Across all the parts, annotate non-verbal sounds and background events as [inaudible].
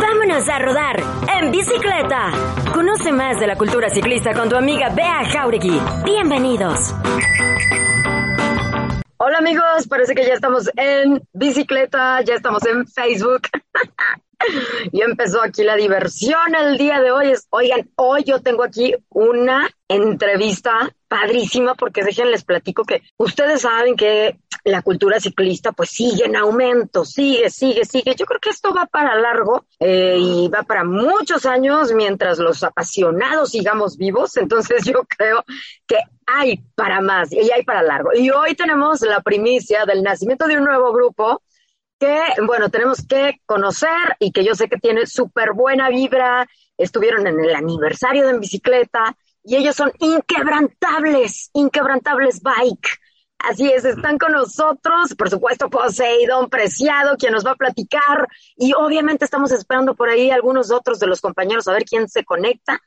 Vámonos a rodar en bicicleta. Conoce más de la cultura ciclista con tu amiga Bea Jauregui. Bienvenidos. Hola amigos, parece que ya estamos en bicicleta, ya estamos en Facebook. [laughs] y empezó aquí la diversión el día de hoy. Oigan, hoy yo tengo aquí una entrevista padrísima porque dejen les platico que ustedes saben que la cultura ciclista pues sigue en aumento, sigue, sigue, sigue. Yo creo que esto va para largo eh, y va para muchos años mientras los apasionados sigamos vivos. Entonces yo creo que hay para más y hay para largo. Y hoy tenemos la primicia del nacimiento de un nuevo grupo que, bueno, tenemos que conocer y que yo sé que tiene súper buena vibra. Estuvieron en el aniversario de En Bicicleta y ellos son inquebrantables, inquebrantables bike. Así es, están con nosotros, por supuesto, Poseidón Preciado, quien nos va a platicar, y obviamente estamos esperando por ahí algunos otros de los compañeros a ver quién se conecta.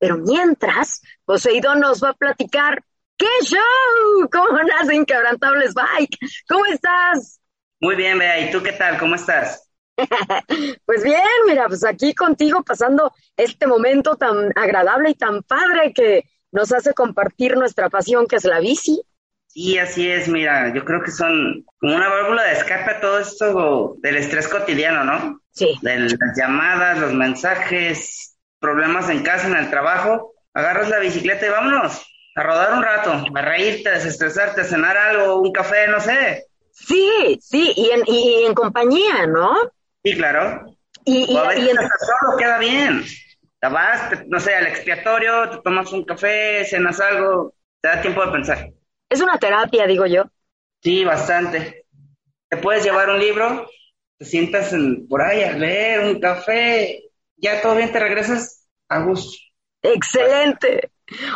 Pero mientras, Poseidón nos va a platicar, ¡qué show! ¿Cómo nace Inquebrantables Bike? ¿Cómo estás? Muy bien, Bea, ¿y tú qué tal? ¿Cómo estás? [laughs] pues bien, mira, pues aquí contigo pasando este momento tan agradable y tan padre que nos hace compartir nuestra pasión que es la bici. Sí, así es, mira, yo creo que son como una válvula de escape a todo esto del estrés cotidiano, ¿no? Sí. De las llamadas, los mensajes, problemas en casa, en el trabajo. Agarras la bicicleta y vámonos a rodar un rato, a reírte, a desestresarte, a cenar algo, un café, no sé. Sí, sí, y en, y en compañía, ¿no? Sí, claro. Y, y, o a veces y en- hasta solo queda bien. Te vas, te- no sé, al expiatorio, te tomas un café, cenas algo, te da tiempo de pensar. es una terapia, digo yo. Sí, bastante. Te puedes llevar un libro, te sientas en- por ahí a leer un café, ya todo bien, te regresas a gusto. Excelente.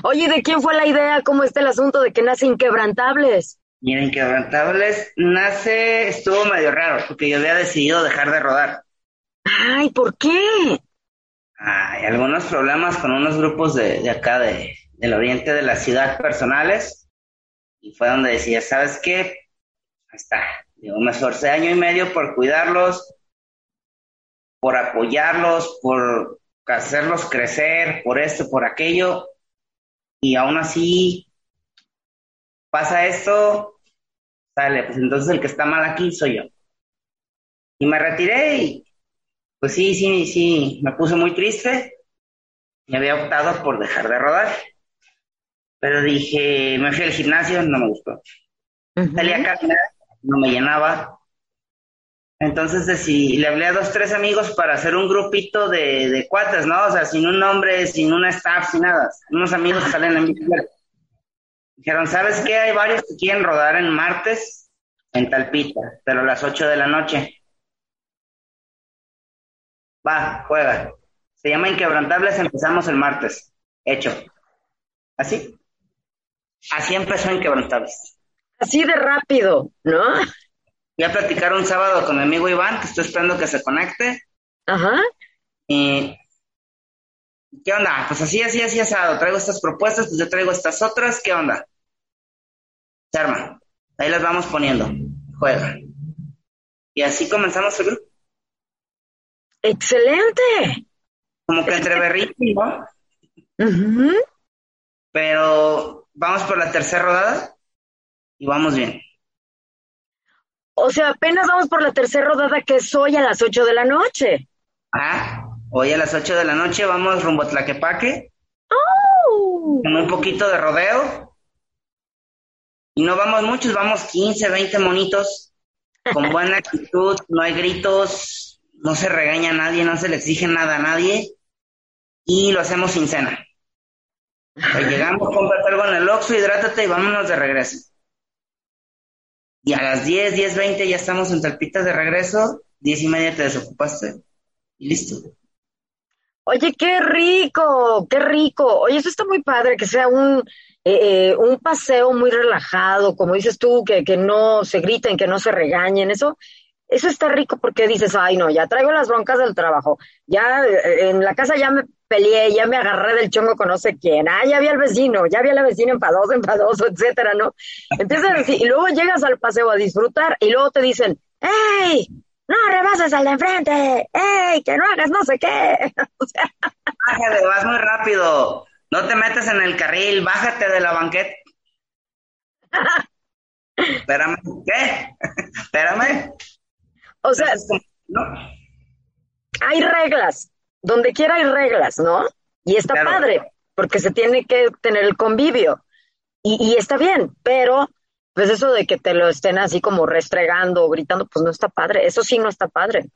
Oye, ¿de quién fue la idea? ¿Cómo está el asunto de que nace Inquebrantables? Miren, Inquebrantables nace, estuvo medio raro, porque yo había decidido dejar de rodar. Ay, ¿por qué? Hay algunos problemas con unos grupos de, de acá, de, del oriente de la ciudad personales, y fue donde decía, ¿sabes qué? Ahí está. Digo, me esforcé año y medio por cuidarlos, por apoyarlos, por hacerlos crecer, por esto, por aquello, y aún así pasa esto, sale, pues entonces el que está mal aquí soy yo. Y me retiré y pues sí, sí, sí, me puse muy triste y había optado por dejar de rodar. Pero dije, me fui al gimnasio, no me gustó. Salí a caminar, no me llenaba. Entonces decidí, le hablé a dos, tres amigos para hacer un grupito de, de cuates, ¿no? O sea, sin un nombre, sin una staff, sin nada. Unos amigos que salen en bicicleta. Dijeron, ¿sabes qué? Hay varios que quieren rodar en martes en Talpita, pero a las 8 de la noche. Va, juega. Se llama Inquebrantables, empezamos el martes. Hecho. Así. Así empezó Inquebrantables. Así de rápido, ¿no? Voy a platicar un sábado con mi amigo Iván, que estoy esperando que se conecte. Ajá. Y, ¿Qué onda? Pues así, así, así asado. Traigo estas propuestas, pues yo traigo estas otras. ¿Qué onda? Se arma. Ahí las vamos poniendo. Juega. Y así comenzamos el grupo. Excelente. Como que entre ¿no? Ujú. Pero vamos por la tercera rodada y vamos bien. O sea, apenas vamos por la tercera rodada que es hoy a las 8 de la noche. Ah, hoy a las 8 de la noche vamos rumbo a Tlaquepaque ¡Oh! con un poquito de rodeo. Y no vamos muchos, vamos 15, 20 monitos con [laughs] buena actitud, no hay gritos, no se regaña a nadie, no se le exige nada a nadie y lo hacemos sin cena. Sea, llegamos, cómprate algo en el Oxxo, hidrátate y vámonos de regreso. Y a las 10, 10, 20 ya estamos en Talpita de regreso, 10 y media te desocupaste. y listo. Oye, qué rico, qué rico. Oye, eso está muy padre, que sea un, eh, eh, un paseo muy relajado, como dices tú, que, que no se griten, que no se regañen. Eso, eso está rico porque dices, ay, no, ya traigo las broncas del trabajo, ya eh, en la casa ya me peleé, ya me agarré del chongo con no sé quién, ah, ya vi al vecino, ya vi a la vecina enfadoso, enfadoso, etcétera, ¿no? Decir, [laughs] y luego llegas al paseo a disfrutar y luego te dicen, ¡Ey! No rebases al de enfrente, ¡Ey! Que no hagas no sé qué. [laughs] o sea... Bájate, vas muy rápido, no te metes en el carril, bájate de la banqueta. [laughs] Espérame, ¿qué? [laughs] Espérame. O sea, ¿no? hay reglas, donde quiera hay reglas, ¿no? Y está padre, porque se tiene que tener el convivio. Y, y, está bien, pero pues eso de que te lo estén así como restregando o gritando, pues no está padre. Eso sí no está padre.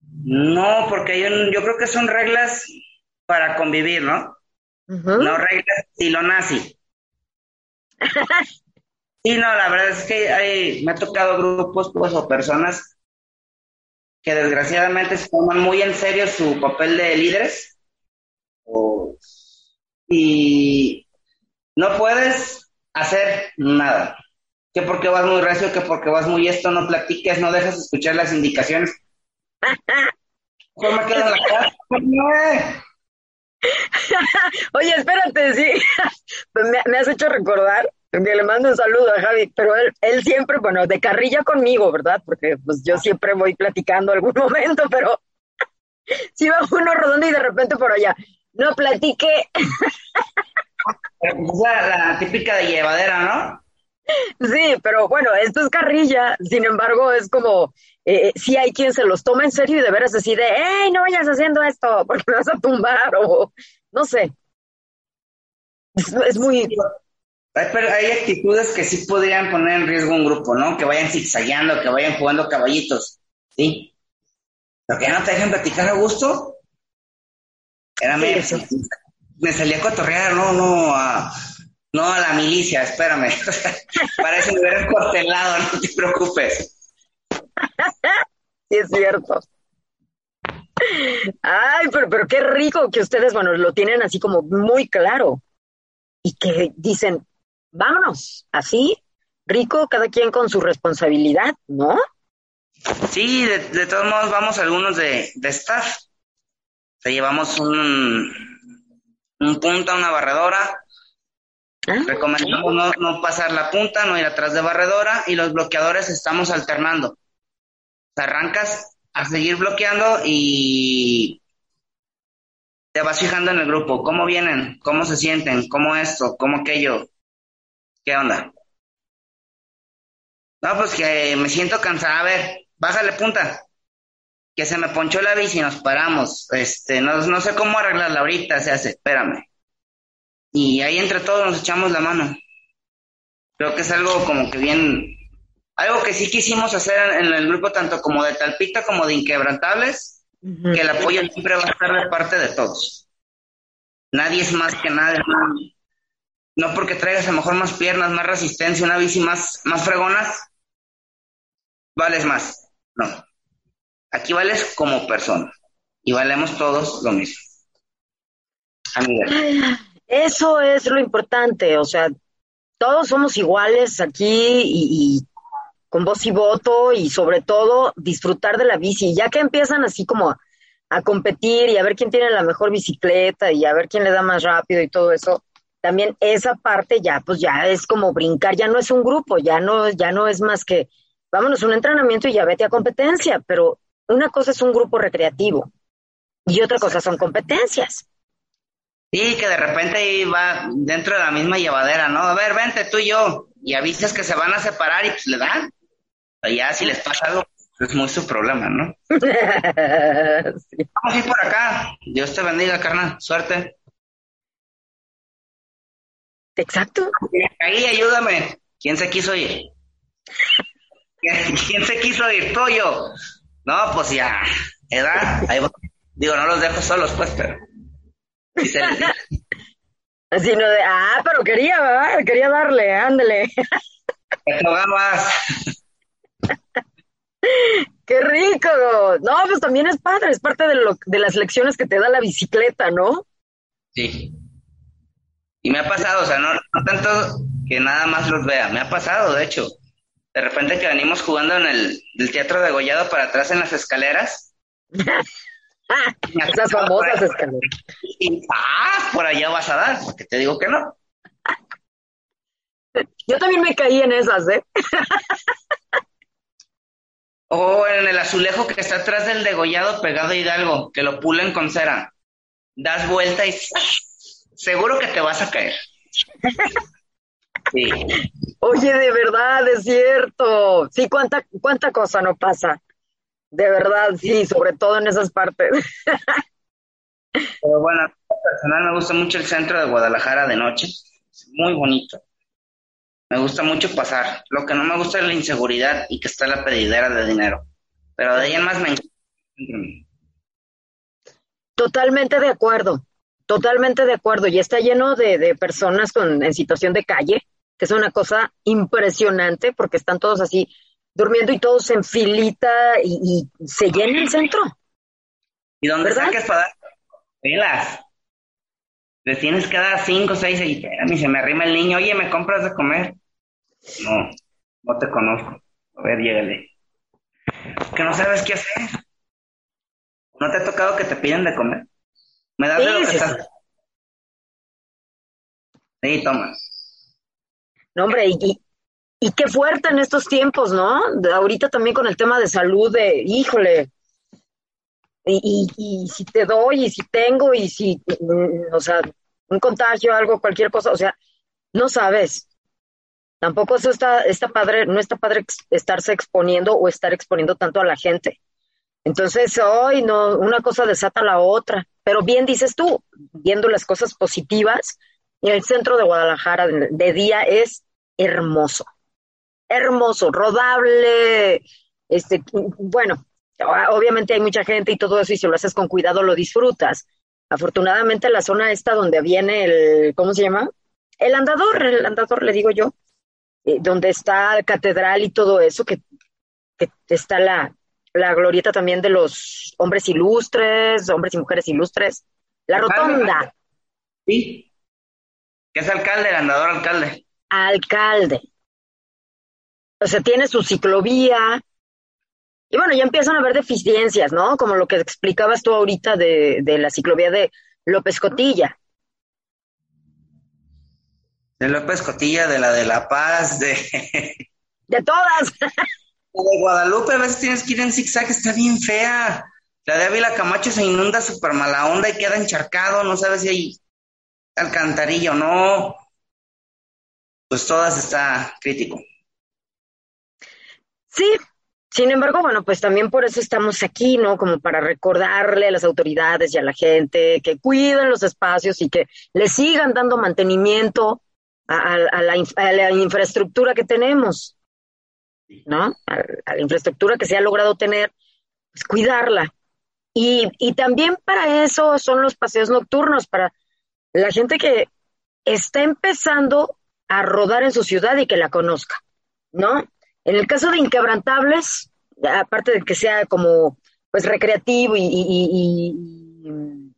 No, porque yo, yo creo que son reglas para convivir, ¿no? No reglas lo nazi. [laughs] sí, no, la verdad es que hay, me ha tocado grupos pues, o personas que desgraciadamente se toman muy en serio su papel de líderes y no puedes hacer nada. Que porque vas muy recio, que porque vas muy esto, no platiques, no dejas escuchar las indicaciones. [laughs] ¿Cómo queda la casa? Oye, espérate, sí. [laughs] me, me has hecho recordar le mando un saludo a Javi, pero él, él siempre, bueno, de carrilla conmigo, ¿verdad? Porque pues yo siempre voy platicando algún [laughs] momento, pero si va uno rodando y de repente por allá, no platique. la, la típica de llevadera, ¿no? Sí, pero bueno, esto es carrilla, sin embargo, es como, eh, si hay quien se los toma en serio y de veras decide, ¡hey, no vayas haciendo esto porque me vas a tumbar! O no sé. es muy, hay, actitudes que sí podrían poner en riesgo un grupo, ¿no? Que vayan zigzagueando, que vayan jugando caballitos, ¿sí? Pero que no te dejen platicar a gusto. Era me, me salía a cotorrear, no, no, a, no a la milicia, espérame. [laughs] Para eso me hubieran cortelado, no te preocupes. Sí, es cierto. Ay, pero, pero qué rico que ustedes, bueno, lo tienen así como muy claro. Y que dicen, vámonos, así, rico, cada quien con su responsabilidad, ¿no? Sí, de, todos modos vamos algunos de, de staff. O llevamos un, un punta, una barredora. Recomendamos no, no, pasar la punta, no ir atrás de barredora y los bloqueadores estamos alternando. Te arrancas a seguir bloqueando y te vas fijando en el grupo, cómo vienen, cómo se sienten, cómo esto, cómo aquello. ¿Qué onda? No, pues que me siento cansada. A ver, bájale punta. Que se me ponchó la bici y nos paramos. Este, no, no sé cómo arreglarla ahorita, se hace, espérame. Y ahí entre todos nos echamos la mano. Creo que es algo como que bien, algo que sí quisimos hacer en, el grupo, tanto como de Talpita como de Inquebrantables, que el apoyo siempre va a estar de parte de todos. Nadie es más que nadie. No porque traigas a lo mejor más piernas, más resistencia, una bici más, más fregona, vales más. No. Aquí vales como persona. Y valemos todos lo mismo. Amiga. Eso es lo importante. O sea, todos somos iguales aquí y, con voz y voto y sobre todo disfrutar de la bici. Ya que empiezan así como a competir y a ver quién tiene la mejor bicicleta y a ver quién le da más rápido y todo eso, también esa parte ya, pues ya es como brincar, ya no es un grupo, ya no, ya no es más que, vámonos, un entrenamiento y ya vete a competencia, pero una cosa es un grupo recreativo y otra cosa son competencias. Sí, que de repente iba dentro de la misma llevadera, ¿no? A ver, vente tú y yo, y avisas que se van a separar y pues le dan. Ya si les pasa algo, es muy su problema, ¿no? [laughs] Vamos a ir por acá. Dios te bendiga, carnal. Suerte. Exacto. Ahí ayúdame. ¿Quién se quiso ir? [laughs] ¿Quién se quiso ir? ¿Tú yo? No, pues ya. ¿Edad? Ahí Digo, no los dejo solos, pues, pero. Así [laughs] no de, ah, pero quería, ¿verdad? Quería darle, ándale. [laughs] ¡Qué rico! No, pues también es padre, es parte de, lo, de las lecciones que te da la bicicleta, ¿no? Sí. Y me ha pasado, o sea, no, no tanto que nada más los vea, me ha pasado, de hecho. De repente que venimos jugando en el, el teatro de Gollado para atrás en las escaleras. [laughs] [laughs] Esas famosas [laughs] escaleras. Y, ah, por allá vas a dar, porque te digo que no. Yo también me caí en esas, ¿eh? [laughs] O en el azulejo que está atrás del degollado pegado a Hidalgo, que lo pulen con cera. Das vuelta y seguro que te vas a caer. Sí. Oye, de verdad, es cierto. Sí, cuánta, cuánta cosa no pasa. De verdad, sí, sobre todo en esas partes. Pero bueno, personal me gusta mucho el centro de Guadalajara de noche. Es muy bonito. Me gusta mucho pasar. Lo que no me gusta es la inseguridad y que está la pedidera de dinero. Pero de ahí en más me encanta. Totalmente de acuerdo, totalmente de acuerdo. Y está lleno de, de personas con, en situación de calle, que es una cosa impresionante porque están todos así durmiendo y todos en filita y, y se llena el centro. ¿Y dónde ¿Verdad? sacas para dar velas? Les tienes que dar cinco, seis, y espérame, se me arrima el niño, oye, ¿me compras de comer? No, no te conozco. A ver, llégale. Que no sabes qué hacer. ¿No te ha tocado que te piden de comer? ¿Me das de lo que sí, estás? Sí, toma. No, hombre, y, y, qué fuerte en estos tiempos, ¿no? Ahorita también con el tema de salud, de, híjole, y, si te doy, y si tengo, y si, mm, o sea, un contagio, algo, cualquier cosa, o sea, no sabes. Tampoco eso está, está padre, no está padre estarse exponiendo o estar exponiendo tanto a la gente. Entonces, hoy no, una cosa desata la otra. Pero bien dices tú, viendo las cosas positivas, el centro de Guadalajara de día es hermoso. Hermoso, rodable, este, bueno, obviamente hay mucha gente y todo eso, y si lo haces con cuidado lo disfrutas. Afortunadamente la zona esta donde viene el, ¿cómo se llama? El andador, el andador le digo yo, eh, donde está la catedral y todo eso, que, que está la, la glorieta también de los hombres ilustres, hombres y mujeres ilustres, la rotonda, Sí. ¿Qué es alcalde, el andador alcalde? alcalde. O sea, tiene su ciclovía. Y bueno, ya empiezan a haber deficiencias, ¿no? Como lo que explicabas tú ahorita de, de la ciclovía de López Cotilla. De López Cotilla, de la de La Paz, de, [laughs] De todas. [laughs] de Guadalupe, a veces tienes que ir en zigzag, está bien fea. La de Ávila Camacho se inunda súper mala onda y queda encharcado, no sabes si hay alcantarilla o no. Pues todas está crítico. Sí, sin embargo, bueno, pues también por eso estamos aquí, ¿no? Como para recordarle a las autoridades y a la gente que cuiden los espacios y que le sigan dando mantenimiento a, la, a la infraestructura que tenemos, ¿no? A la infraestructura que se ha logrado tener, pues cuidarla. Y, y también para eso son los paseos nocturnos, para la gente que está empezando a rodar en su ciudad y que la conozca, ¿no? En el caso de Inquebrantables, aparte de que sea como pues recreativo y, y, y- y-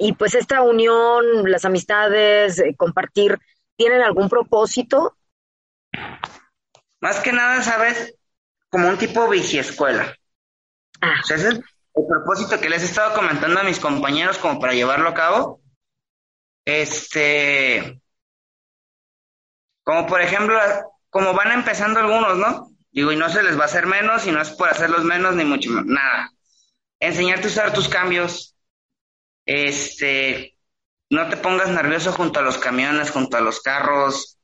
y, pues esta unión, las amistades, eh, compartir, ¿tienen algún propósito? Más que nada, ¿sabes? Como un tipo vigiescuela. Ah, O sea, ese es el propósito que les he estado comentando a mis compañeros como para llevarlo a cabo. Este, como por ejemplo, como van empezando algunos, ¿no? Digo, y no se les va a hacer menos, y no es por hacerlos menos, ni mucho menos, nada. Enseñarte a usar tus cambios. Este, no te pongas nervioso junto a los camiones, junto a los carros.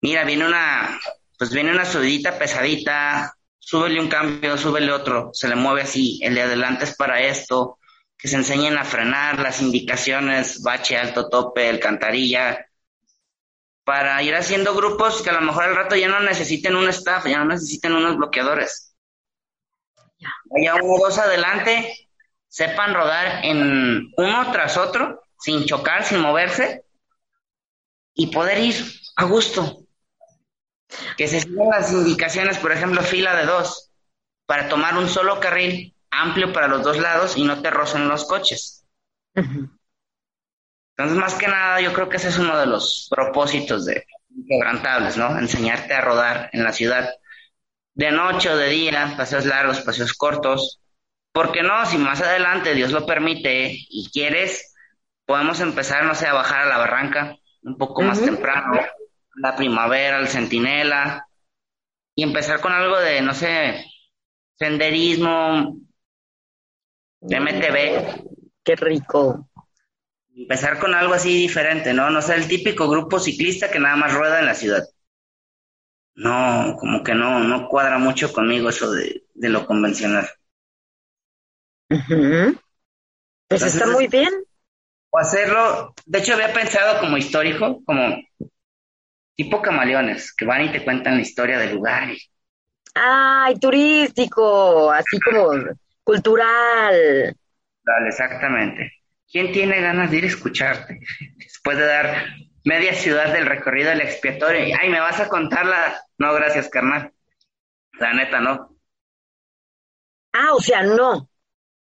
Mira, viene una, pues viene una subidita pesadita, súbele un cambio, súbele otro, se le mueve así, el de adelante es para esto, que se enseñen a frenar las indicaciones, bache, alto, tope, alcantarilla, para ir haciendo grupos que a lo mejor al rato ya no necesiten un staff, ya no necesiten unos bloqueadores. Vaya uno o dos adelante, sepan rodar en uno tras otro, sin chocar, sin moverse, y poder ir a gusto. Que se sigan las indicaciones, por ejemplo, fila de dos. para tomar un solo carril amplio para los dos lados y no te rocen los coches. Entonces, más que nada, yo creo que ese es uno de los propósitos de Inquebrantables, ¿no? Enseñarte a rodar en la ciudad de noche o de día, paseos largos, paseos cortos. ¿Por qué no? Si más adelante Dios lo permite y quieres, podemos empezar, no sé, a bajar a la barranca un poco más temprano, la primavera, el centinela, y empezar con algo de, no sé, senderismo, MTV. Qué rico. Empezar con algo así diferente, ¿no? No sé, el típico grupo ciclista que nada más rueda en la ciudad. No, como que no, no cuadra mucho conmigo eso de, lo convencional. Pues está muy bien. O hacerlo, de hecho había pensado como histórico, como tipo camaleones, que van y te cuentan la historia del lugar. Ay, turístico, así como cultural. Dale, exactamente. ¿Quién tiene ganas de ir a escucharte? [laughs] Después de dar media ciudad del recorrido del expiatorio. Ay, ¿me vas a contar la...? No, gracias, carnal. La neta, no. Ah, o sea, no.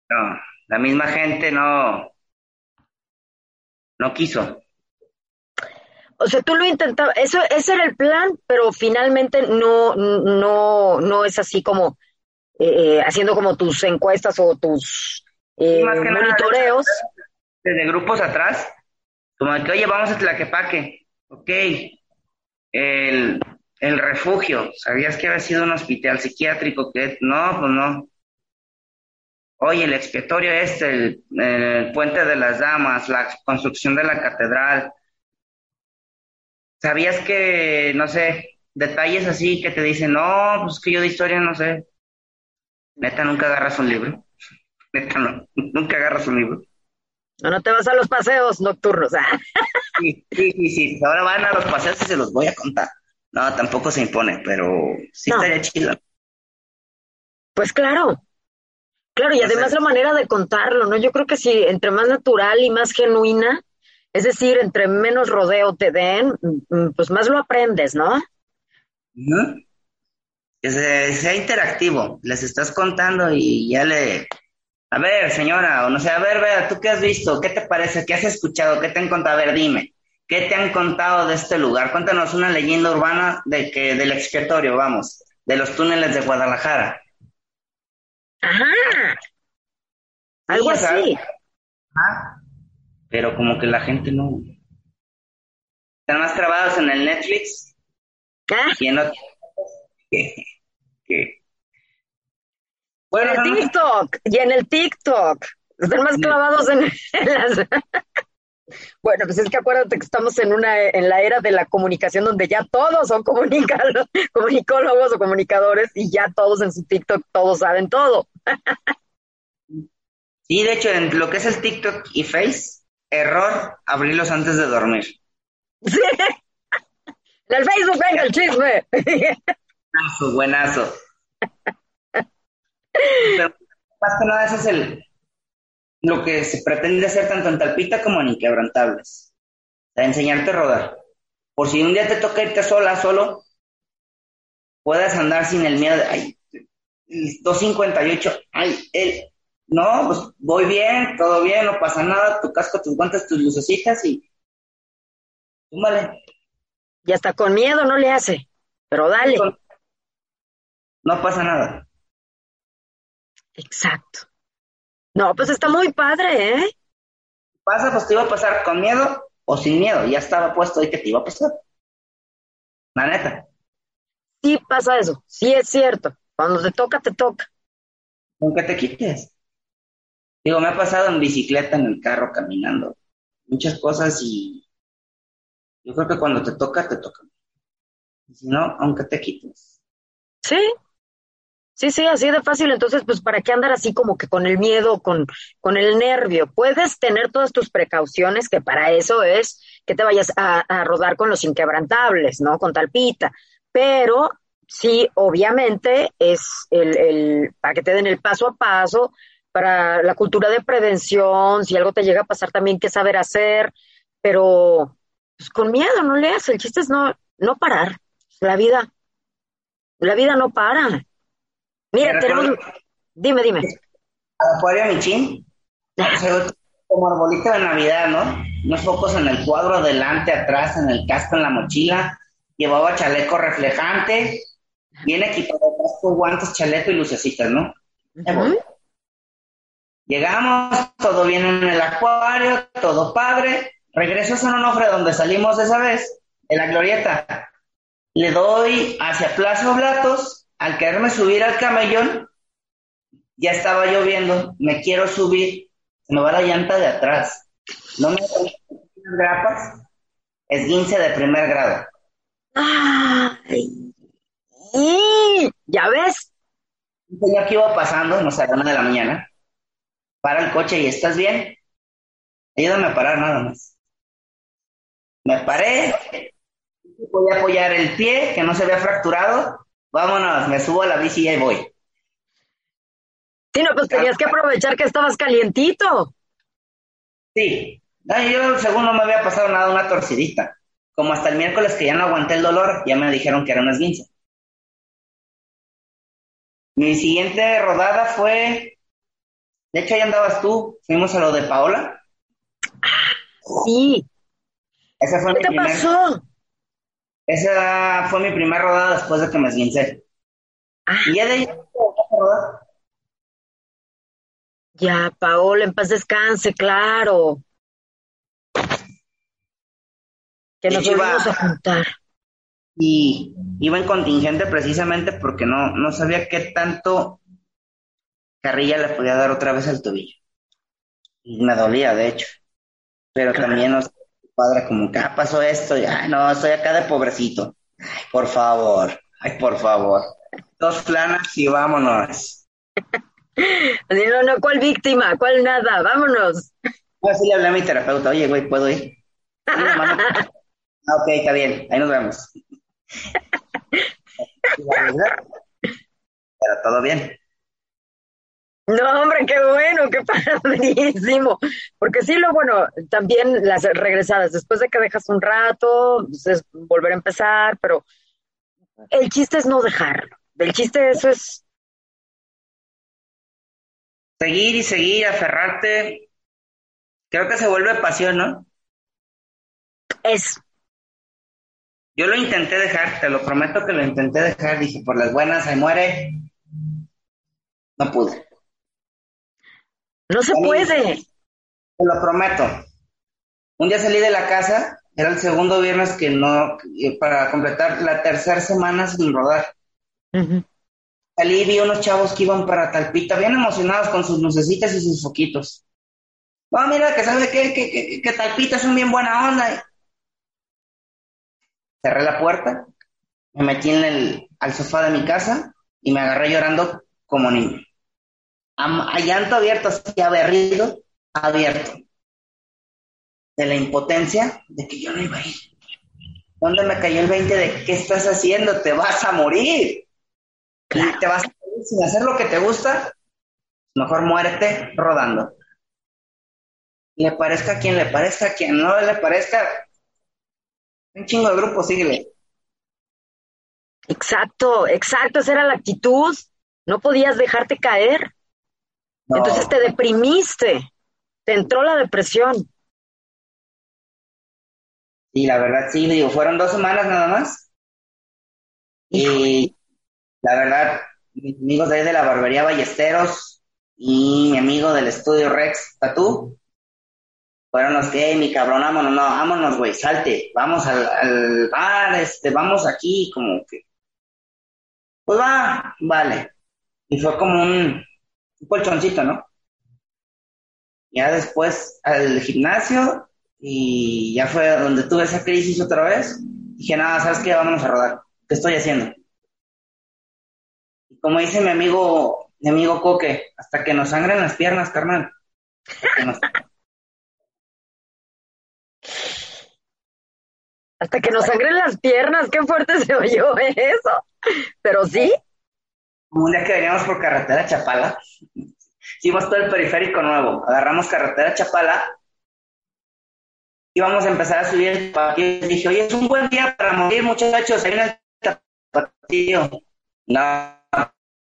No, la misma gente no... No quiso. O sea, tú lo intentabas, eso, ese era el plan, pero finalmente no, no, no es así como eh, haciendo como tus encuestas o tus eh, monitoreos. Desde grupos atrás, como de que, oye, vamos a Tlaquepaque, ok, el, el refugio, ¿sabías que había sido un hospital psiquiátrico? que No, pues no. Oye, el expiatorio este, el, el puente de las damas, la construcción de la catedral, ¿Sabías que, no sé, detalles así que te dicen, no, pues que yo de historia no sé? Neta, nunca agarras un libro. [laughs] Neta, no, nunca agarras un libro. No, no te vas a los paseos nocturnos. ¿ah? Sí, sí, sí, sí. Ahora van a los paseos y se los voy a contar. No, tampoco se impone, pero sí estaría chido. Pues claro. Claro, y además la manera de contarlo, ¿no? Yo creo que si entre más natural y más genuina, es decir, entre menos rodeo te den, mm, pues más lo aprendes, ¿no? Que sea interactivo, les estás contando y ya le... A ver, señora, o no sé, a ver, vea, ¿tú qué has visto? ¿Qué te parece? ¿Qué has escuchado? ¿Qué te han contado? A ver, dime, ¿qué te han contado de este lugar? Cuéntanos una leyenda urbana de que del expiatorio, vamos, de los túneles de Guadalajara. Ajá. Algo así. Ajá pero como que la gente no. Están más trabados en el Netflix ¿Ah? y en otros. [laughs] Bueno, en el TikTok y en el TikTok. Están más clavados en, las. [laughs] Bueno, pues es que acuérdate que estamos en una en la era de la comunicación donde ya todos son [laughs] comunicólogos o comunicadores y ya todos en su TikTok todos saben todo. Sí, de hecho, en lo que es el TikTok y Face, Error, abrirlos antes de dormir. Sí. [laughs] El Facebook, venga el chisme. Buenazo, buenazo. Pero más que nada, eso es el, lo que se pretende hacer tanto en Talpita como en Inquebrantables. O enseñarte a rodar. Por si un día te toca irte sola, solo, puedas andar sin el miedo de, ay, 258, ay, él, no, pues voy bien, todo bien, no pasa nada, tu casco, tus guantes, tus lucecitas y... Túmale. Y hasta con miedo no le hace, pero dale. No pasa nada. Exacto. No, pues está muy padre, ¿eh? Pasa, pues te iba a pasar con miedo o sin miedo, ya estaba puesto ahí que te iba a pasar. La neta. Sí pasa eso, sí es cierto. Cuando te toca, te toca. Aunque te quites. Digo, me ha pasado en bicicleta, en el carro, caminando. Muchas cosas y yo creo que cuando te toca, te toca. si no, aunque te quites. Sí, sí, sí, así de fácil. Entonces, pues, ¿para qué andar así como que con el miedo, con, con el nervio? Puedes tener todas tus precauciones, que para eso es que te vayas a, a rodar con los inquebrantables, ¿no? Con talpita. Pero sí, obviamente, es el, el, para que te den el paso a paso, para la cultura de prevención, si algo te llega a pasar también, qué saber hacer, pero pues, con miedo, no leas, el chiste es no, no parar, la vida, la vida no para. Mira, tenemos... Dime, dime. Acuario Michín. Como arbolito de Navidad, ¿no? Unos focos en el cuadro, adelante, atrás, en el casco, en la mochila. Llevaba chaleco reflejante. Bien equipado con guantes, chaleco y lucecitas, ¿no? Llegamos, todo bien en el acuario, todo padre. Regreso a San Onofre, donde salimos esa vez, en la glorieta. Le doy hacia Plaza Blatos. Al quererme subir al camellón, ya estaba lloviendo. Me quiero subir. Se me va la llanta de atrás. No me grapas. Esguince de primer grado. Ay. ¿Ya ves? Ya que iba pasando, no sé, a la una de la mañana para el coche y estás bien. Ayúdame a parar nada más. Me paré, voy a apoyar el pie que no se vea fracturado. Vámonos, me subo a la bici y ahí voy. Sí, no, pues tenías que aprovechar que estabas calientito. Sí, yo según no me había pasado nada, una torcidita. Como hasta el miércoles que ya no aguanté el dolor, ya me dijeron que era una esguince. Mi siguiente rodada fue de hecho, ahí andabas tú. Fuimos a lo de Paola. Sí. Esa fue ¿Qué te primer... pasó? Esa fue mi primera rodada después de que me esguincé. Ah. Y ya de ahí Ya, Paola, en paz descanse, claro. Que nos volvimos a juntar. Y iba en contingente precisamente porque no, no sabía qué tanto carrilla le podía dar otra vez al tobillo. Y me dolía, de hecho. Pero también nos padre como que ah, pasó esto y ay no, estoy acá de pobrecito. Ay, por favor, ay, por favor. Dos planas y vámonos. [laughs] no, no, ¿cuál víctima? ¿Cuál nada? Vámonos. Así le hablé a mi terapeuta, oye, güey, ¿puedo ir? [laughs] ah, ok, está bien, ahí nos vemos. [laughs] Pero todo bien. No, hombre, qué bueno, qué padrísimo. Porque sí, lo bueno, también las regresadas, después de que dejas un rato, pues, es volver a empezar, pero el chiste es no dejarlo. El chiste eso es... Seguir y seguir, aferrarte. Creo que se vuelve pasión, ¿no? Es. Yo lo intenté dejar, te lo prometo que lo intenté dejar. Dije, por las buenas, se muere. No pude. No se puede. Te lo prometo. Un día salí de la casa, era el segundo viernes que no, para completar la tercera semana sin rodar. Salí y vi unos chavos que iban para Talpita, bien emocionados con sus lucecitas y sus foquitos. No, mira, que sabe que, que, que, Talpita son bien buena onda. Cerré la puerta, me metí en el, al sofá de mi casa y me agarré llorando como niño a, llanto abierto, así aberrido, abierto. De la impotencia de que yo no iba a ir. ¿Dónde me cayó el 20 de qué estás haciendo? Te vas a morir. Y te vas a morir sin hacer lo que te gusta. Mejor muerte rodando. Le parezca a quien le parezca, a quien no le parezca. Un chingo de grupo, síguele. Exacto, exacto, esa era la actitud. No podías dejarte caer. Entonces te deprimiste, te entró la depresión. Sí, la verdad sí, digo, fueron dos semanas nada más. Y la verdad, mis amigos de ahí de la barbería Ballesteros y mi amigo del estudio Rex Tatú fueron los que, mi cabrón, vámonos, no, vámonos, güey, salte, vamos al, al bar, este, vamos aquí, como que. Pues va, vale. Y fue como un, un colchoncito, ¿no? Ya después al gimnasio y ya fue donde tuve esa crisis otra vez. Dije, nada, ¿sabes qué? Vámonos a rodar. ¿Qué estoy haciendo? Y como dice mi amigo, mi amigo Coque, hasta que nos sangren las piernas, carnal. Hasta que nos sangren las piernas, qué fuerte se oyó eso. Pero sí, un día que veníamos por carretera Chapala, hicimos todo el periférico nuevo, agarramos carretera Chapala, íbamos a empezar a subir el tapatío. Dije, oye, es un buen día para morir, muchachos, ahí en el tapatío. No,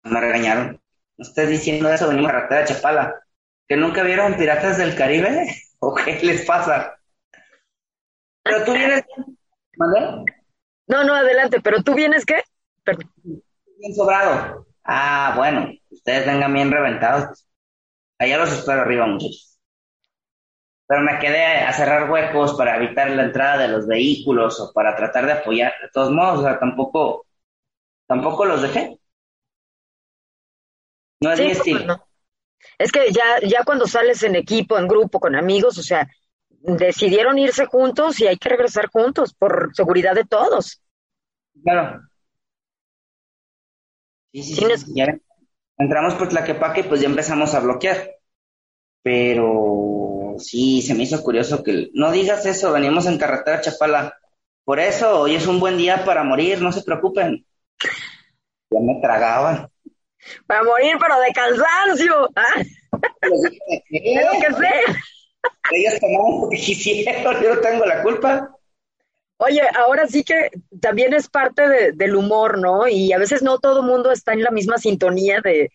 me regañaron. No estés diciendo eso, venimos a carretera Chapala. ¿Que nunca vieron Piratas del Caribe? [laughs] ¿O qué les pasa? Pero tú vienes... ¿Vale? No, no, adelante, pero tú vienes qué? Bien sobrado. Ah, bueno, ustedes vengan bien reventados. Allá los espero arriba, muchachos. Pero me quedé a cerrar huecos para evitar la entrada de los vehículos o para tratar de apoyar. De todos modos, o sea, tampoco, tampoco los dejé. No es mi estilo. Es que ya, ya cuando sales en equipo, en grupo, con amigos, o sea, decidieron irse juntos y hay que regresar juntos por seguridad de todos. Claro. Sí, sí, sí. Ya entramos por Tlaquepaque pues ya empezamos a bloquear. Pero sí, se me hizo curioso que no digas eso, venimos en carretera Chapala. Por eso, hoy es un buen día para morir, no se preocupen. Ya me tragaban. Para morir, pero de cansancio. ¿Qué? [laughs] lo que sé. Ellos tomaron lo que quisieron, yo no tengo la culpa. Oye, ahora sí que también es parte del humor, ¿no? Y a veces no todo mundo está en la misma sintonía de,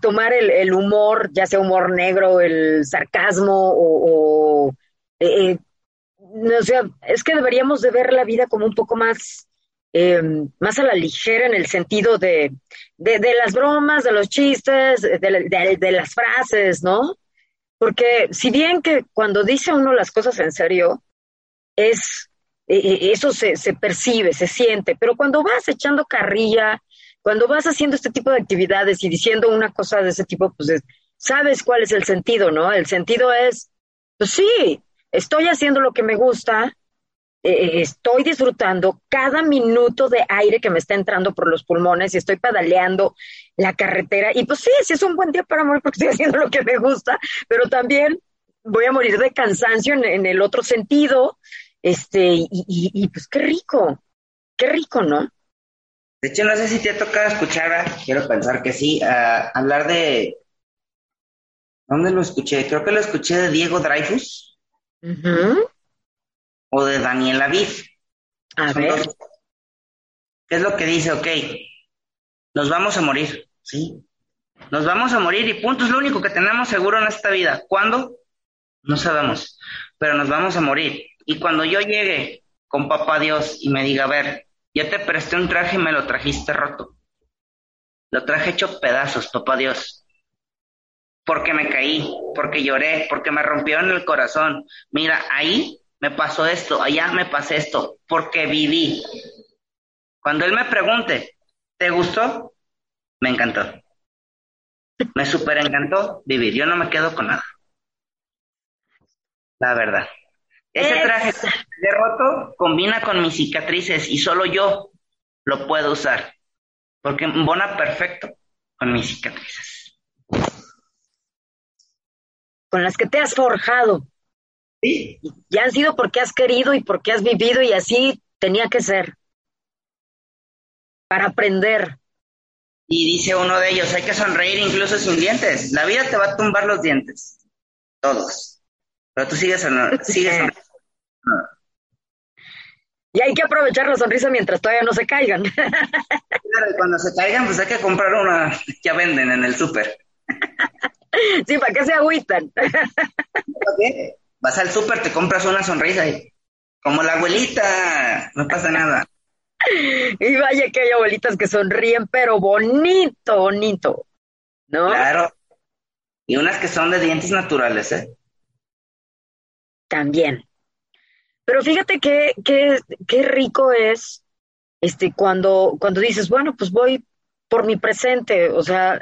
tomar el, humor, ya sea humor negro, el sarcasmo o... Eh, eh, o sea, es que deberíamos de ver la vida como un poco más, eh, más a la ligera en el sentido de, de, las bromas, de los chistes, de, de las frases, ¿no? Porque si bien que cuando dice uno las cosas en serio, es e, e, eso se, se percibe, se siente, pero cuando vas echando carrilla, cuando vas haciendo este tipo de actividades y diciendo una cosa de ese tipo, pues sabes cuál es el sentido, ¿no? El sentido es, pues sí, estoy haciendo lo que me gusta, e, e, estoy disfrutando cada minuto de aire que me está entrando por los pulmones y estoy pedaleando la carretera. Y pues sí, sí es un buen día para morir porque estoy [laughs] haciendo lo que me gusta, pero también voy a morir de cansancio en el otro sentido este, y, y, pues qué rico, qué rico, ¿no? De hecho, no sé si te ha tocado escuchar, quiero pensar que sí, hablar de... ¿Dónde lo escuché? Creo que lo escuché de Diego Dreyfus. O de Daniel Aviv. A ver. ¿Qué es lo que dice? Ok, nos vamos a morir, ¿sí? Nos vamos a morir y punto, es lo único que tenemos seguro en esta vida. ¿Cuándo? No sabemos, pero nos vamos a morir. Y cuando yo llegue con papá Dios y me diga, a ver, yo te presté un traje y me lo trajiste roto. Lo traje hecho pedazos, papá Dios. Porque me caí, porque lloré, porque me rompieron el corazón. Mira, ahí me pasó esto, allá me pasé esto, porque viví. Cuando él me pregunte, ¿te gustó? Me encantó. Me super encantó vivir. Yo no me quedo con nada. La verdad. Ese traje de roto combina con mis cicatrices y solo yo lo puedo usar, porque embona perfecto con mis cicatrices. Con las que te has forjado. Sí. Y han sido porque has querido y porque has vivido y así tenía que ser. Para aprender. Y dice uno de ellos, hay que sonreír incluso sin dientes. La vida te va a tumbar los dientes. Todos. Pero tú sigues, [laughs] sigues sonriendo. Y hay que aprovechar la sonrisa mientras todavía no se caigan. [laughs] Claro, y cuando se caigan, pues hay que comprar una, ya venden en el súper. Sí, ¿para qué se agüitan? Vas al súper, te compras una sonrisa y como la abuelita, no pasa nada. Y vaya que hay abuelitas que sonríen, pero bonito, bonito, ¿no? Claro. Y unas que son de dientes naturales, ¿eh? También. Pero fíjate qué, qué, qué rico es este, cuando, cuando dices, bueno, pues voy por mi presente, o sea,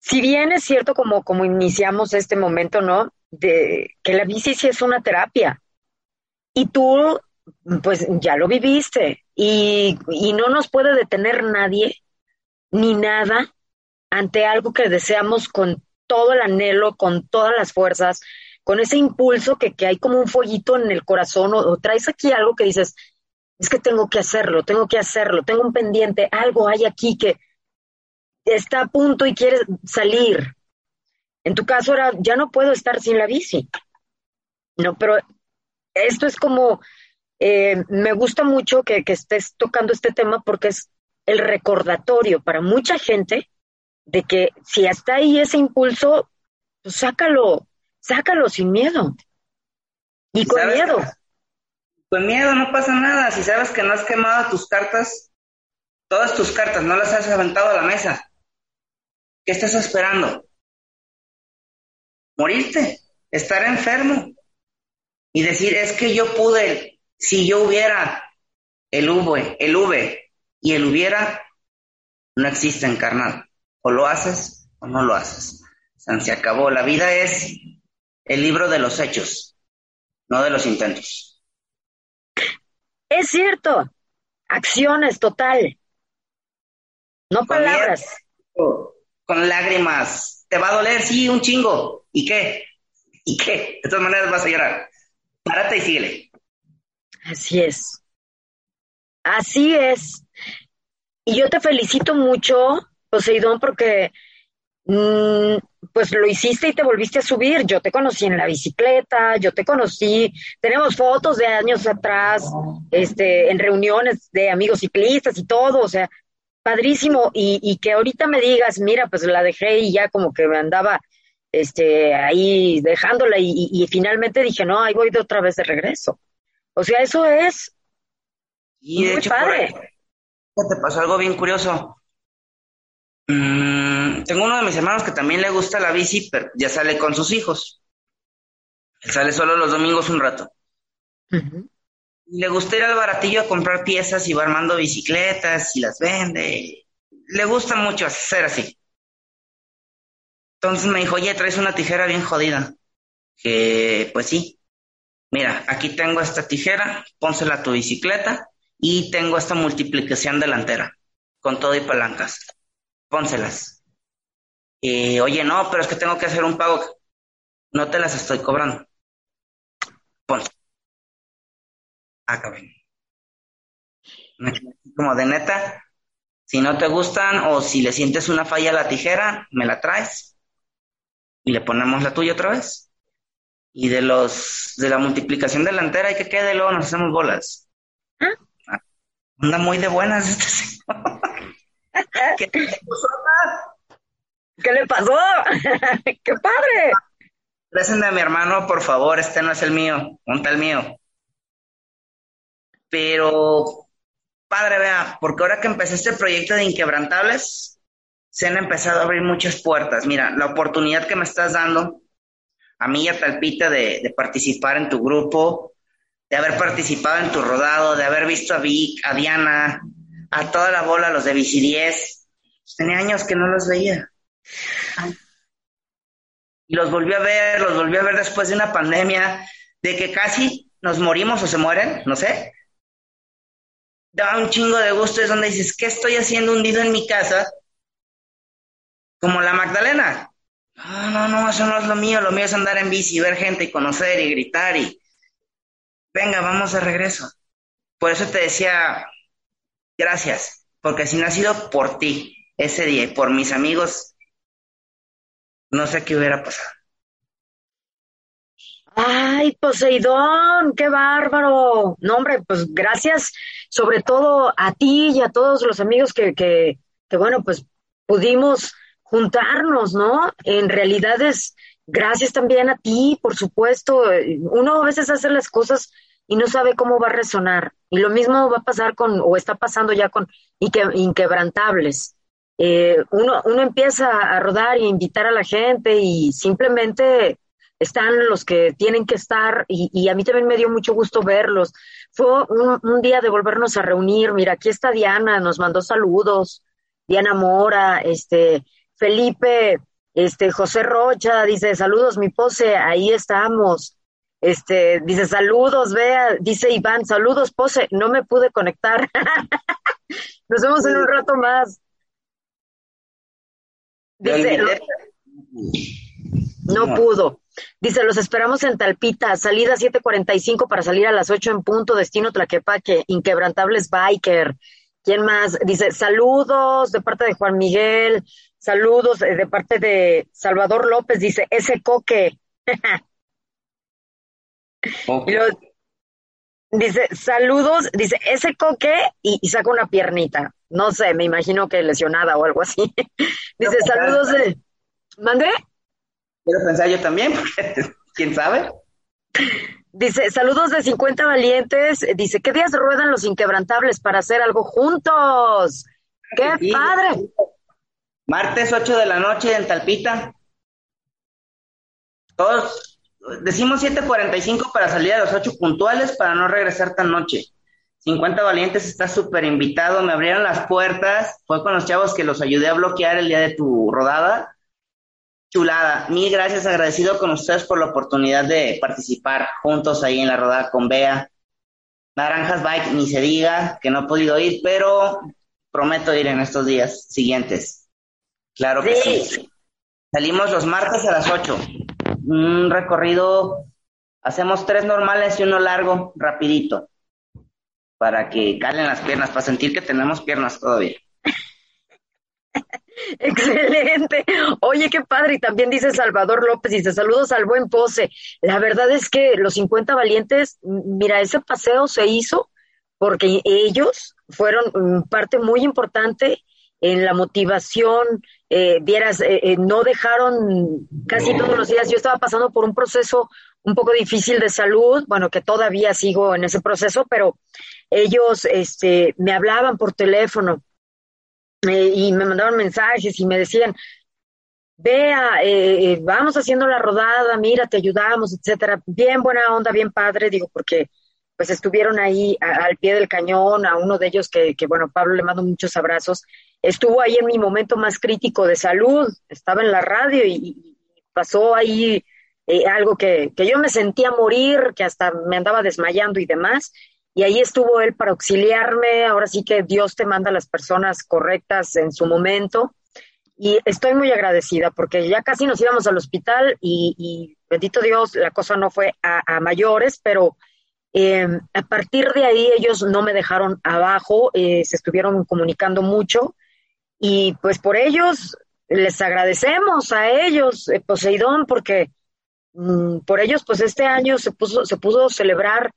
si bien es cierto como, como iniciamos este momento, ¿no? De que la bici es una terapia. Y tú, pues ya lo viviste. Y, y no nos puede detener nadie ni nada ante algo que deseamos con todo el anhelo, con todas las fuerzas, con ese impulso que, que hay como un fueguito en el corazón o, traes aquí algo que dices, es que tengo que hacerlo, tengo que hacerlo, tengo un pendiente, algo hay aquí que está a punto y quiere salir. En tu caso era, ya no puedo estar sin la bici. No, pero esto es como, eh, me gusta mucho que, que estés tocando este tema porque es el recordatorio para mucha gente de que si está ahí ese impulso, pues sácalo, sácalo sin miedo. Y con miedo. Con miedo no pasa nada. Si sabes que no has quemado tus cartas, todas tus cartas, no las has aventado a la mesa. ¿Qué estás esperando? Morirte, estar enfermo y decir, es que yo pude, si yo hubiera el V, el V y el hubiera, no existe encarnado. O lo haces o no lo haces. se acabó. La vida es el libro de los hechos, no de los intentos. Es cierto. Acciones total. No palabras. con lágrimas. ¿Te va a doler? Sí, un chingo. ¿Y qué? ¿Y qué? De todas maneras vas a llorar. Párate y síguele. Así es. Así es. Y yo te felicito mucho, Poseidón, porque mm, pues lo hiciste y te volviste a subir. Yo te conocí en la bicicleta, yo te conocí, tenemos fotos de años atrás, este, en reuniones de amigos ciclistas y todo, o sea, padrísimo. Y, y que ahorita me digas, mira, pues la dejé y ya como que me andaba este, ahí dejándola y, y, finalmente dije, no, ahí voy de otra vez de regreso. O sea, eso es y de hecho, padre. te pasó algo bien curioso. Mm, tengo uno de mis hermanos que también le gusta la bici, pero ya sale con sus hijos. Él sale solo los domingos un rato. Le gusta ir al baratillo a comprar piezas y va armando bicicletas y las vende. Le gusta mucho hacer así. Entonces me dijo, oye, traes una tijera bien jodida. Que, pues sí. Mira, aquí tengo esta tijera, pónsela a tu bicicleta y tengo esta multiplicación delantera con todo y palancas. Pónselas. Y, oye, no, pero es que tengo que hacer un pago. No te las estoy cobrando. Pónselas. Ah, cabrón. Como de neta, si no te gustan o si le sientes una falla a la tijera, me la traes y le ponemos la tuya otra vez. Y de los de la multiplicación delantera hay que quede luego nos hacemos bolas. ¿Ah? Anda muy de buenas este señor. [laughs] ¿Qué, ¿Qué le pasó? [laughs] ¡Qué padre! Présenme a mi hermano, por favor, este no es el mío, monta el mío. Pero, padre, vea, porque ahora que empecé este proyecto de Inquebrantables, se han empezado a abrir muchas puertas. Mira, la oportunidad que me estás dando, a mí y a Talpita, de, participar en tu grupo, de haber participado en tu rodado, de haber visto a Vic, a Diana, a toda la bola, los de Bici 10. Tenía años que no los veía. Y los volví a ver, los volví a ver después de una pandemia, de que casi nos morimos o se mueren, no sé. Da un chingo de gusto, es donde dices, ¿qué estoy haciendo hundido en mi casa? Como la Magdalena. No, no, no, eso no es lo mío, lo mío es andar en bici, ver gente y conocer y gritar y venga, vamos de regreso. Por eso te decía, gracias, porque si no ha sido por ti ese día y por mis amigos, no sé qué hubiera pasado. Ay, Poseidón, qué bárbaro. No, hombre, pues gracias sobre todo a ti y a todos los amigos que, que, que bueno, pues pudimos juntarnos, ¿no? En realidad es Gracias también a ti, por supuesto. Uno a veces hace las cosas y no sabe cómo va a resonar. Y lo mismo va a pasar con, o está pasando ya con inquebrantables. Eh, uno, uno empieza a rodar y invitar a la gente y simplemente están los que tienen que estar y, a mí también me dio mucho gusto verlos. Fue un, un, día de volvernos a reunir. Mira, aquí está Diana, nos mandó saludos. Diana Mora, este, Felipe este, José Rocha dice, saludos, mi pose, ahí estamos. Este, dice, saludos, vea, dice Iván, saludos, pose, no me pude conectar. [laughs] Nos vemos en un rato más. Dice, no, pudo. Dice, los esperamos en Talpita, salida 7:45 para salir a las 8 en punto, destino Tlaquepaque, inquebrantables biker. ¿Quién más? Dice, saludos de parte de Juan Miguel, Saludos de parte de Salvador López, dice, ese coque. [laughs] Dice, saludos, dice, ese coque y, saca una piernita. No sé, me imagino que lesionada o algo así. [laughs] dice, saludos de... ¿Mandé? Quiero pensar yo también, [laughs] quién sabe. Dice, saludos de 50 valientes. Dice, ¿qué días ruedan los inquebrantables para hacer algo juntos? ¡Qué padre! Martes 8 de la noche en Talpita. Todos decimos 7.45 para salir a los 8 puntuales para no regresar tan noche. 50 Valientes está súper invitado, me abrieron las puertas, fue con los chavos que los ayudé a bloquear el día de tu rodada. Chulada, mil gracias, agradecido con ustedes por la oportunidad de participar juntos ahí en la rodada con Bea. Naranjas Bike, ni se diga que no he podido ir, pero prometo ir en estos días siguientes. Claro que sí. Salimos los martes a las 8 un recorrido, hacemos tres normales y uno largo, rapidito, para que calen las piernas, para sentir que tenemos piernas todavía. [laughs] Excelente. Oye, qué padre. Y también dice Salvador López, dice saludos al buen pose. La verdad es que los 50 valientes, mira, ese paseo se hizo porque ellos fueron mm, parte muy importante en la motivación, eh, vieras, eh, eh, no dejaron casi todos los días. Yo estaba pasando por un proceso un poco difícil de salud, bueno, que todavía sigo en ese proceso, pero ellos este, me hablaban por teléfono y me mandaban mensajes y me decían, vea, vamos haciendo la rodada, mira, te ayudamos, etcétera. Bien buena onda, bien padre, digo, porque pues estuvieron ahí al pie del cañón, a uno de ellos que, que, bueno, Pablo le mando muchos abrazos, estuvo ahí en mi momento más crítico de salud, estaba en la radio y, pasó ahí eh, algo que, que yo me sentía morir, que hasta me andaba desmayando y demás, y ahí estuvo él para auxiliarme, ahora sí que Dios te manda las personas correctas en su momento, y estoy muy agradecida porque ya casi nos íbamos al hospital y, bendito Dios, la cosa no fue a mayores, pero Em, a partir de ahí ellos no me dejaron abajo, eh, se estuvieron comunicando mucho y pues por ellos les agradecemos a ellos, eh, Poseidón, porque mm, por ellos pues este año se, puso, se pudo celebrar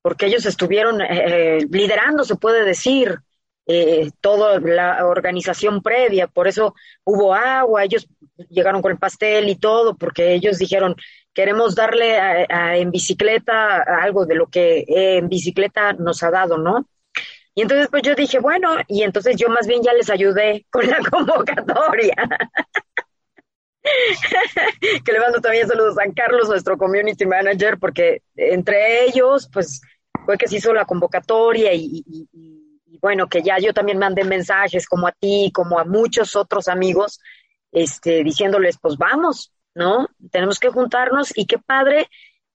porque ellos estuvieron eh, liderando, se puede decir, toda la organización previa, por eso hubo agua, ellos llegaron con el pastel y todo, porque ellos dijeron, queremos darle en bicicleta algo de lo que en bicicleta nos ha dado, ¿no? Y entonces pues yo dije, bueno, y entonces yo más bien ya les ayudé [laughs] con la convocatoria. [laughs] que le mando también saludos a San Carlos, nuestro community manager, porque entre ellos, pues fue que se hizo la convocatoria y, y, bueno, que ya yo también mandé mensajes como a ti, como a muchos otros amigos, este, diciéndoles, pues vamos, ¿no? Tenemos que juntarnos y qué padre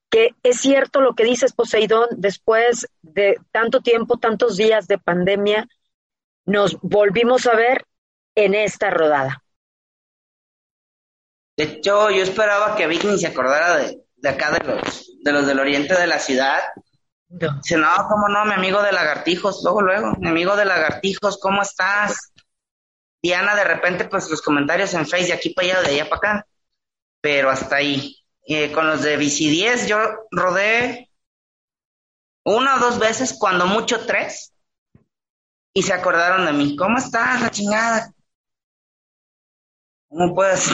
que es cierto lo que dices, Poseidón, después de tanto tiempo, tantos días de pandemia, nos volvimos a ver en esta rodada. De hecho, yo esperaba que Vicky se acordara de, acá de los, de los del oriente de la ciudad. No. Dice, no, cómo no, mi amigo de lagartijos, luego, luego, mi amigo de lagartijos, ¿cómo estás? Diana, de repente, pues los comentarios en Facebook de aquí para allá, de allá para acá pero hasta ahí. Eh, con los de Bici 10 yo rodé una o dos veces, cuando mucho tres, y se acordaron de mí. ¿Cómo estás, la chingada? ¿Cómo puedes?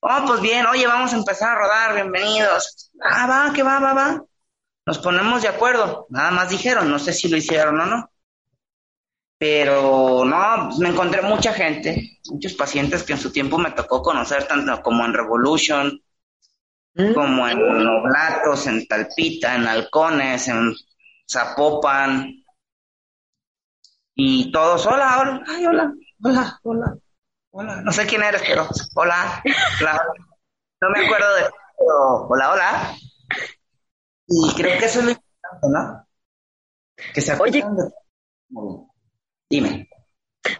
Oh, pues bien, oye, vamos a empezar a rodar, bienvenidos. Ah, va, que va, va, va. Nos ponemos de acuerdo. Nada más dijeron, no sé si lo hicieron o no. Pero no, me encontré mucha gente, muchos pacientes que en su tiempo me tocó conocer, tanto como en Revolution, mm. como en Noblatos, en Talpita, en Halcones, en Zapopan. Y todos, hola, hola, ay, hola, hola, hola, hola. No sé quién eres, pero hola, hola. No me acuerdo de pero, hola, hola. Y creo que eso es lo importante, ¿no? Que se Oye. Dime.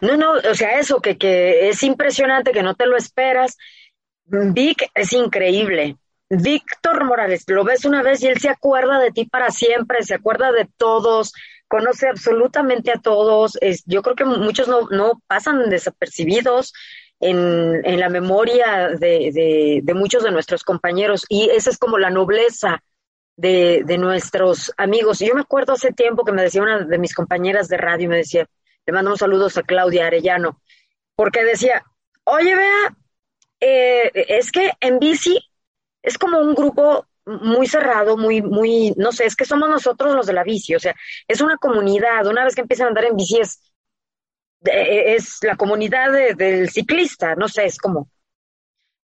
No, no, o sea, eso, que, que es impresionante, que no te lo esperas. Vic es increíble. Víctor Morales, lo ves una vez y él se acuerda de ti para siempre, se acuerda de todos, conoce absolutamente a todos. Es, yo creo que muchos no, no pasan desapercibidos en, en la memoria de, de, de, muchos de nuestros compañeros y esa es como la nobleza de, de nuestros amigos. Yo me acuerdo hace tiempo que me decía una de mis compañeras de radio, me decía, le mando un saludo a Claudia Arellano, porque decía, oye, vea, eh, es que en bici es como un grupo muy cerrado, muy, muy, no sé, es que somos nosotros los de la bici, o sea, es una comunidad, una vez que empiezan a andar en bici es, es la comunidad del ciclista, no sé, es como,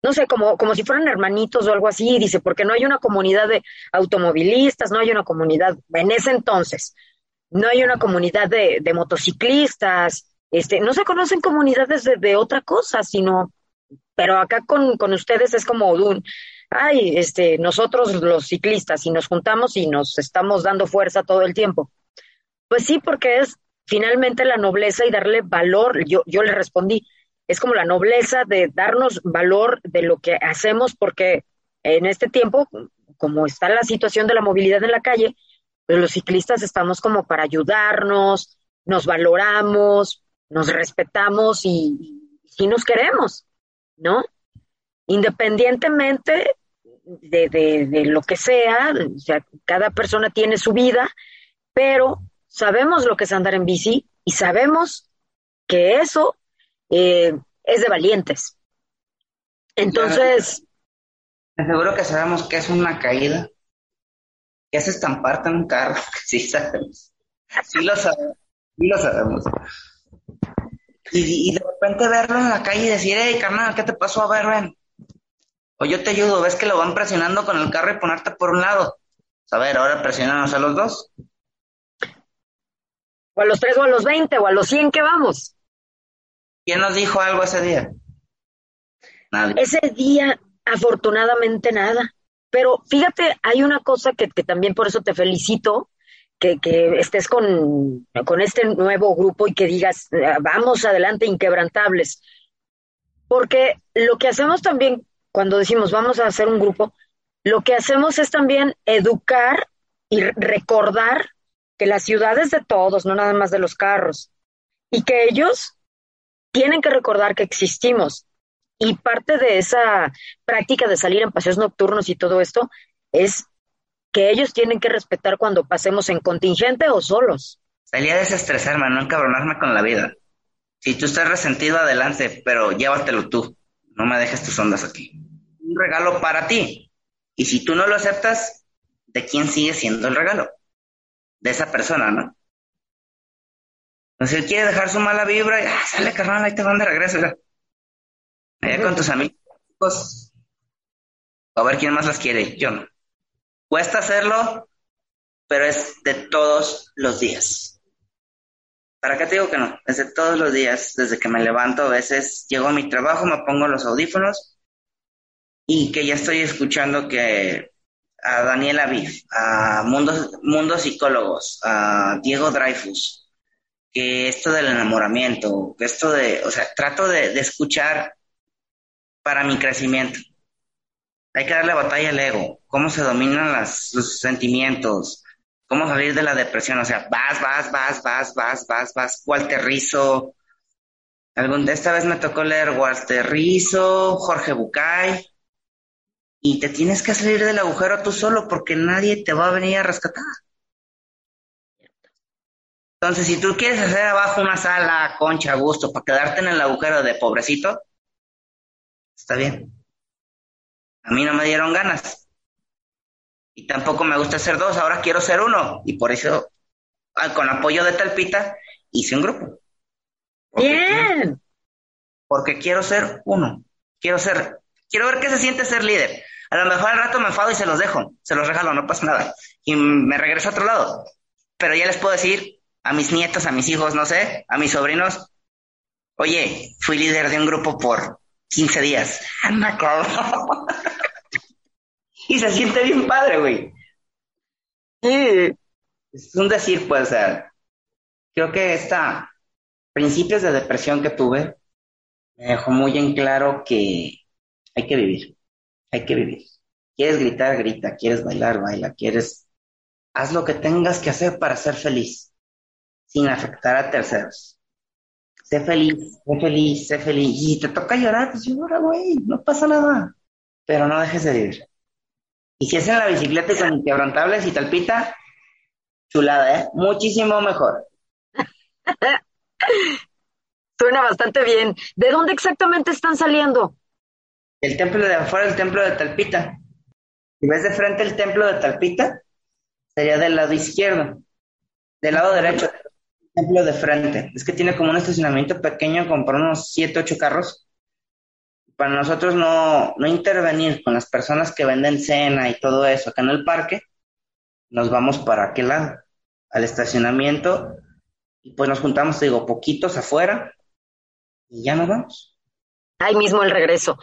no sé, como, como si fueran hermanitos o algo así, dice, porque no hay una comunidad de automovilistas, no hay una comunidad, en ese entonces, no hay una comunidad de, motociclistas, este, no se conocen comunidades de, de otra cosa, sino, pero acá con, con ustedes es como un, ay, este, nosotros los ciclistas y nos juntamos y nos estamos dando fuerza todo el tiempo. Pues sí, porque es finalmente la nobleza y darle valor. Yo, yo le respondí, es como la nobleza de darnos valor de lo que hacemos, porque en este tiempo, como está la situación de la movilidad en la calle, pues los ciclistas estamos como para ayudarnos, nos valoramos, nos respetamos y, y nos queremos, ¿no? Independientemente de, de, lo que sea, o sea, cada persona tiene su vida, pero sabemos lo que es andar en bici y sabemos que eso eh, es de valientes. Entonces... Seguro que sabemos que es una caída, que es estamparte en un carro, [laughs] sí sabemos. Sí lo sabemos, sí lo sabemos. Y, y, de repente verlo en la calle y decir, hey, carnal, ¿qué te pasó? A ver, ven. O yo te ayudo, ves que lo van presionando con el carro y ponerte por un lado. A ver, ahora presionamos a los dos. O a los tres o a los veinte o a los cien que vamos. ¿Quién nos dijo algo ese día? Nadie. Ese día, afortunadamente, nada. Pero fíjate, hay una cosa que, que también por eso te felicito, que, que, estés con, con este nuevo grupo y que digas, ah, vamos adelante, inquebrantables. Porque lo que hacemos también cuando decimos vamos a hacer un grupo, lo que hacemos es también educar y recordar que las ciudades de todos, no nada más de los carros, y que ellos tienen que recordar que existimos. Y parte de esa práctica de salir en paseos nocturnos y todo esto es que ellos tienen que respetar cuando pasemos en contingente o solos. Salía a desestresarme, no encabronarme con la vida. Si tú estás resentido, adelante, pero llévatelo tú. No me dejes tus ondas aquí un regalo para ti. Y si tú no lo aceptas, ¿de quién sigue siendo el regalo? De esa persona, ¿no? Entonces él quiere dejar su mala vibra y, ah, sale carnal, ahí te van de regreso. Allá con tus amigos. A ver quién más las quiere. Yo no. Cuesta hacerlo, pero es de todos los días. ¿Para qué te digo que no? Es de todos los días, desde que me levanto, a veces llego a mi trabajo, me pongo los audífonos y que ya estoy escuchando que a Daniel Aviv, a Mundos, Mundos Psicólogos, a Diego Dreyfus, que esto del enamoramiento, que esto de, o sea, trato de, escuchar para mi crecimiento. Hay que darle batalla al ego, cómo se dominan los sentimientos, cómo salir de la depresión, o sea, vas, vas, vas, vas, vas, vas, vas, Walter Rizzo, algún, esta vez me tocó leer Walter Rizzo, Jorge Bucay, y te tienes que salir del agujero tú solo porque nadie te va a venir a rescatar. Entonces, si tú quieres hacer abajo una sala, concha, a gusto, para quedarte en el agujero de pobrecito, está bien. A mí no me dieron ganas. Y tampoco me gusta ser dos, ahora quiero ser uno. Y por eso, ah, con apoyo de Talpita, hice un grupo. bien. porque quiero ser uno. Quiero ser, quiero ver qué se siente ser líder. A lo mejor al rato me enfado y se los dejo, se los regalo, no pasa nada. Y me regreso a otro lado. Pero ya les puedo decir a mis nietos, a mis hijos, no sé, a mis sobrinos, oye, fui líder de un grupo por 15 días. [laughs] Anda, [laughs] y se siente bien padre, güey. Sí. Es un decir, pues, o creo que esta principios de depresión que tuve me dejó muy en claro que hay que vivir hay que vivir. Quieres gritar, grita, quieres bailar, baila, quieres... Haz lo que tengas que hacer para ser feliz, sin afectar a terceros. Sé feliz, sé feliz, sé feliz. Y te toca llorar, pues llora, güey, no pasa nada. Pero no dejes de vivir. Y si es en la bicicleta y con quebrantables y talpita, chulada, ¿eh? Muchísimo mejor. [laughs] Suena bastante bien. ¿De dónde exactamente están saliendo? El templo de afuera, el templo de Talpita. Si ves de frente el templo de Talpita, sería del lado izquierdo. Del lado derecho, de frente. Es que tiene como un estacionamiento pequeño con para unos 7, 8 carros. Para nosotros no, no intervenir con las personas que venden cena y todo eso acá en el parque, nos vamos para aquel lado, al estacionamiento, y pues nos juntamos, te digo, poquitos afuera, y ya nos vamos. Ahí mismo el regreso.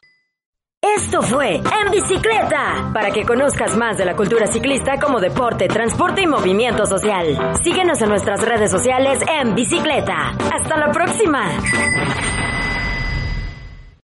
Esto fue En Bicicleta, para que conozcas más de la cultura ciclista como deporte, transporte y movimiento social. Síguenos en nuestras redes sociales en Bicicleta. Hasta la próxima.